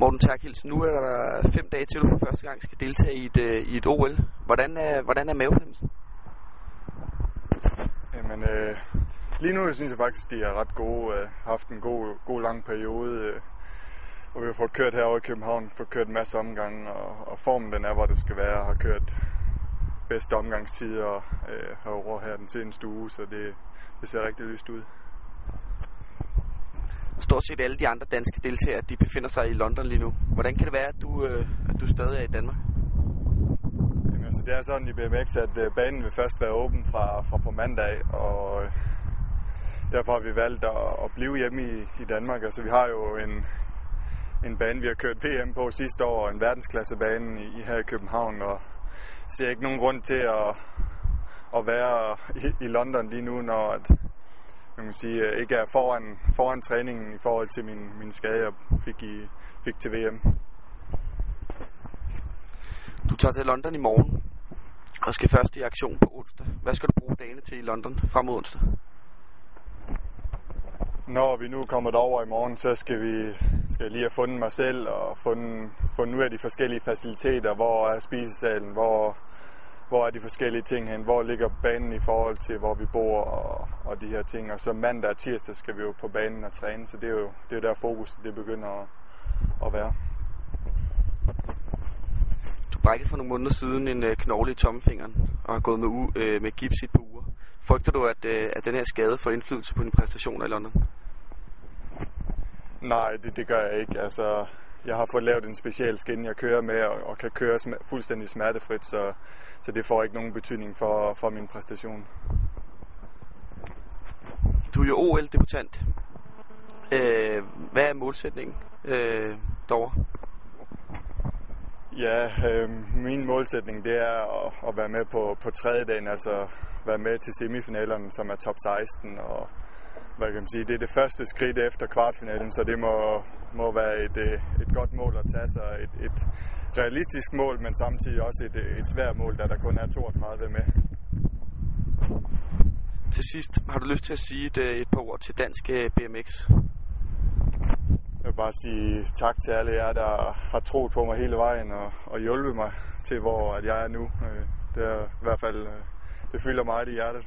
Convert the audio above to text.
Morten Terkelsen, nu er der fem dage til, du for første gang skal deltage i et, øh, i et OL. Hvordan er, hvordan er mavefornemmelsen? Jamen, øh, lige nu synes jeg faktisk, de er ret gode. Øh, haft en god, god lang periode, øh, vi har fået kørt herovre i København, fået kørt en masse omgange, og, og formen den er, hvor det skal være, har kørt bedste omgangstider øh, herovre her den seneste uge, så det, det ser rigtig lyst ud. Stort set alle de andre danske deltagere, de befinder sig i London lige nu. Hvordan kan det være, at du, øh, at du stadig er i Danmark? Jamen, altså, det er sådan i BMX, at øh, banen vil først være åben fra, fra på mandag, og øh, derfor har vi valgt at, at blive hjemme i, i Danmark. Altså, vi har jo en, en bane, vi har kørt VM på sidste år, en verdensklassebane i, her i København, og ser ikke nogen grund til at, at være i, i London lige nu, når at, man kan sige, øh, ikke er foran, foran træningen i forhold til min, min skade, jeg fik, i, fik til VM. Du tager til London i morgen og skal først i aktion på onsdag. Hvad skal du bruge dagene til i London frem mod onsdag? Når vi nu kommer derover i morgen, så skal vi skal jeg lige have fundet mig selv og fundet, fundet ud af de forskellige faciliteter. Hvor er spisesalen? Hvor, hvor er de forskellige ting hen? Hvor ligger banen i forhold til, hvor vi bor og, og de her ting? Og så mandag og tirsdag skal vi jo på banen og træne, så det er jo det er der fokus det begynder at, at være. Du brækkede for nogle måneder siden en øh, knogle i tommefingeren og har gået med, u, øh, med gips i et par uger. Frygter du, at, øh, at den her skade får indflydelse på dine præstationer i London? Nej, det, det gør jeg ikke. Altså, jeg har fået lavet en speciel skin, jeg kører med, og, og kan køre sm- fuldstændig smertefrit, så, så det får ikke nogen betydning for, for min præstation. Du er jo OL-debutant. Øh, hvad er målsætningen øh, derovre? Ja, øh, min målsætning det er at, at være med på, på tredje dagen, altså være med til semifinalerne, som er top 16, og hvad kan man sige, det er det første skridt efter kvartfinalen, så det må, må være et, et godt mål at tage sig. Et, et realistisk mål, men samtidig også et, et svært mål, da der kun er 32 med. Til sidst, har du lyst til at sige et, et par ord til dansk BMX? Jeg vil bare sige tak til alle jer, der har troet på mig hele vejen og, og hjulpet mig til, hvor at jeg er nu. Det er i hvert fald, det fylder meget i hjertet.